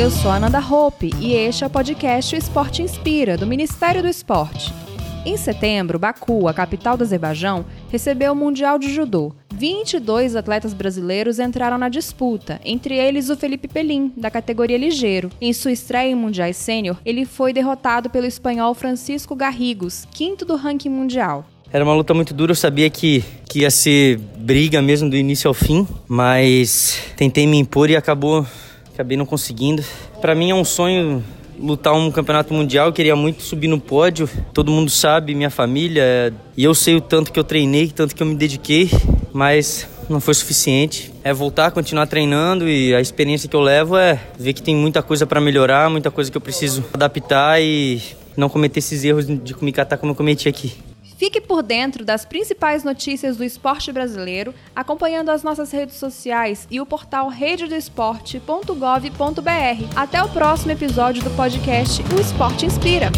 Eu sou Ananda Hope e este é o podcast o Esporte Inspira, do Ministério do Esporte. Em setembro, Baku, a capital do Azerbaijão, recebeu o Mundial de Judô. 22 atletas brasileiros entraram na disputa, entre eles o Felipe Pelim, da categoria ligeiro. Em sua estreia em Mundiais Sênior, ele foi derrotado pelo espanhol Francisco Garrigos, quinto do ranking mundial. Era uma luta muito dura, eu sabia que, que ia ser briga mesmo do início ao fim, mas tentei me impor e acabou acabei não conseguindo. Para mim é um sonho lutar um campeonato mundial, queria muito subir no pódio. Todo mundo sabe, minha família, e eu sei o tanto que eu treinei, tanto que eu me dediquei, mas não foi suficiente. É voltar, continuar treinando e a experiência que eu levo é ver que tem muita coisa para melhorar, muita coisa que eu preciso adaptar e não cometer esses erros de me catar como eu cometi aqui. Fique por dentro das principais notícias do esporte brasileiro, acompanhando as nossas redes sociais e o portal rededoesporte.gov.br. Até o próximo episódio do podcast O Esporte Inspira.